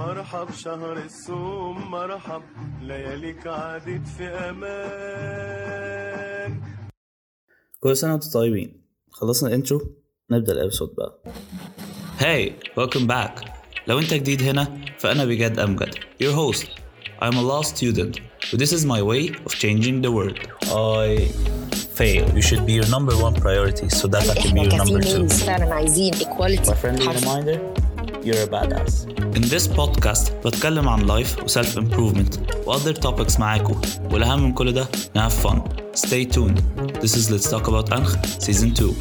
مرحب شهر الصوم مرحب لياليك عادت في امان كل سنة وانتم طيبين خلصنا الانترو نبدأ الابسود بقى Hey, welcome back. لو انت جديد هنا فأنا بجد أمجد your host. I'm a law student but this is my way of changing the world. I fail. You should be your number one priority so that I can be احنا your number two. كفيميلز فعلا عايزين equality My friendly حرف. reminder you're a badass In this podcast بتكلم عن life و self improvement و other topics معاكم والأهم من كل ده ن have fun. Stay tuned. This is Let's Talk About أنخ season 2.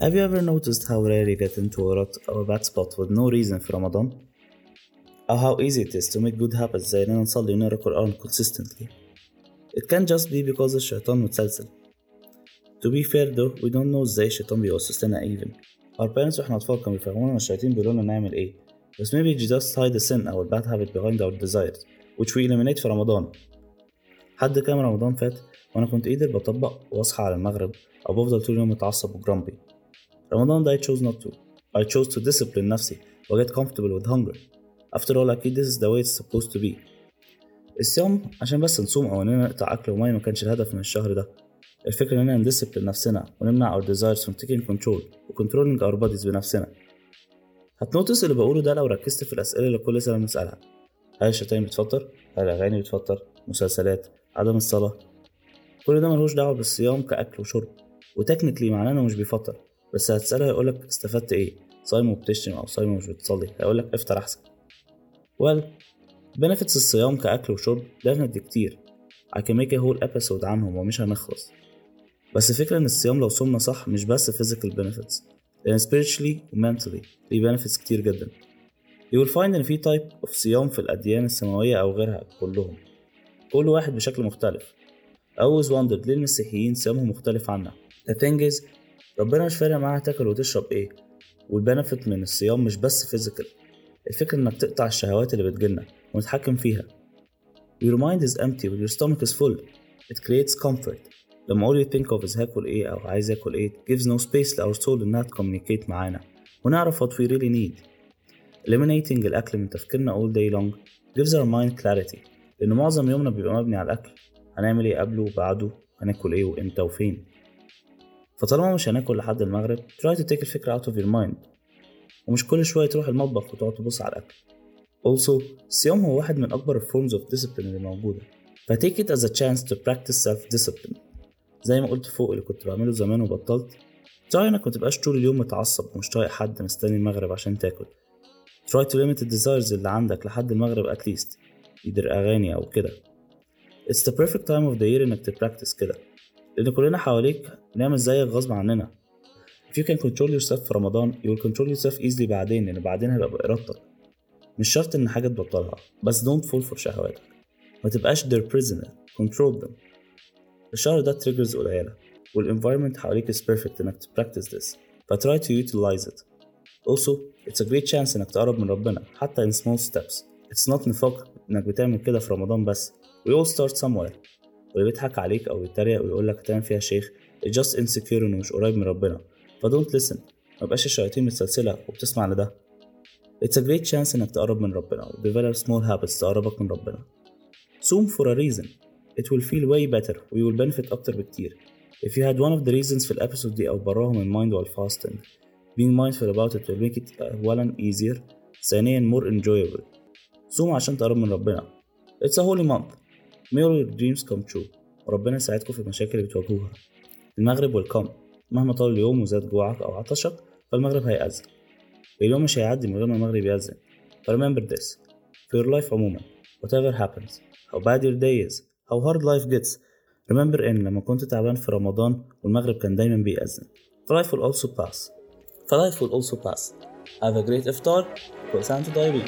Have you ever noticed how rare you get into a rut or a bad spot with no reason في رمضان؟ أو how easy it is to make good habits زي إننا نصلي ونقرا قرآن consistently It can just be because الشيطان متسلسل To be fair though, we don't know ازاي الشيطان بيوسوس لنا even Our parents وإحنا أطفال كانوا بيفهمونا إن الشياطين بيقولوا لنا نعمل إيه بس maybe just hide the sin أو bad habit behind our desires which we eliminate في رمضان حد كام رمضان فات وأنا كنت قادر بطبق وأصحى على المغرب أو بفضل طول اليوم متعصب وجرامبي. رمضان ده I chose not to. I chose to discipline نفسي و get comfortable with hunger. After all أكيد this is the way it's supposed to be. الصيام عشان بس نصوم أو إننا نقطع أكل ومية ما كانش الهدف من الشهر ده. الفكرة إننا ن discipline نفسنا ونمنع our desires from taking control و controlling our bodies بنفسنا هت notice اللي بقوله ده لو ركزت في الأسئلة اللي كل سنة بنسألها هل الشتايم بتفطر؟ هل الأغاني بتفطر؟ مسلسلات؟ عدم الصلاة؟ كل ده ملوش دعوة بالصيام كأكل وشرب و technically معناه إنه مش بيفطر بس هتسأله هيقولك استفدت إيه؟ صايم وبتشتم أو صايم ومش بتصلي هيقولك افطر أحسن well benefits الصيام كأكل وشرب definitely كتير I can make a whole episode عنهم ومش هنخلص بس الفكرة إن الصيام لو صومنا صح مش بس physical benefits لأن spiritually و mentally ليه benefits كتير جدا. You will find إن في type of صيام في الأديان السماوية أو غيرها كلهم. كل واحد بشكل مختلف. I always wondered ليه المسيحيين صيامهم مختلف عنا؟ The thing is ربنا مش فارق معاه تاكل وتشرب إيه. والبنفت من الصيام مش بس physical. الفكرة إنك تقطع الشهوات اللي بتجيلنا ونتحكم فيها. Your mind is empty when your stomach is full. It creates comfort. لما all you think of is هاكل إيه أو عايز اكل إيه gives no space our soul إنها تcommunicate معانا. ونعرف what we really need. Eliminating الأكل من تفكيرنا all day long gives our mind clarity. لأن معظم يومنا بيبقى مبني على الأكل. هنعمل إيه قبله وبعده؟ هناكل إيه وإمتى وفين؟ فطالما مش هناكل لحد المغرب try to take الفكرة out of your mind. ومش كل شوية تروح المطبخ وتقعد تبص على الأكل. Also الصيام هو واحد من أكبر forms of discipline اللي موجودة. ف take it as a chance to practice self discipline زي ما قلت فوق اللي كنت بعمله زمان وبطلت. try انك متبقاش طول اليوم متعصب ومش طايق حد مستني المغرب عشان تاكل. Try to limit the desires اللي عندك لحد المغرب at least أغاني أو كده. It's the perfect time of the year إنك تبراكتس كده. لأن كلنا حواليك بنعمل زيك غصب عننا. If you can control yourself في رمضان you will control yourself easily بعدين لأن بعدين هيبقى بإرادتك. مش شرط إن حاجة تبطلها بس don't fall for شهواتك. ما تبقاش their prisoner control them. الشهر ده triggers قليلة والenvironment حواليك is perfect إنك تبراكتس this ف try to utilize it. Also it's a great chance إنك تقرب من ربنا حتى in small steps. It's not نفاق إنك بتعمل كده في رمضان بس. We all start somewhere. واللي بيضحك عليك أو يتريق ويقول لك هتعمل فيها شيخ it's just insecure إنه مش قريب من ربنا. ف don't listen مبقاش الشياطين متسلسلة وبتسمع لده. It's a great chance إنك تقرب من ربنا و develop small habits تقربك من ربنا. صوم for a reason. It will feel way better و you will benefit أكتر بكتير If you had one of the reasons في الأبيسود دي أو براهم in mind while fasting being mindful about it will make it أولا easier ثانيا more enjoyable صوم عشان تقرب من ربنا It's a holy month May all your dreams come true وربنا يساعدكم في المشاكل اللي بتواجهوها المغرب will come مهما طال اليوم وزاد جوعك أو عطشك فالمغرب هيأذن اليوم مش هيعدي من غير ما المغرب يأذن remember this for your life عموما whatever happens how bad your day is how hard life gets remember إن لما كنت تعبان في رمضان والمغرب كان دايما بيأذن ف life will also pass ف life will also pass have a great iftar كل سنة وانتم طيبين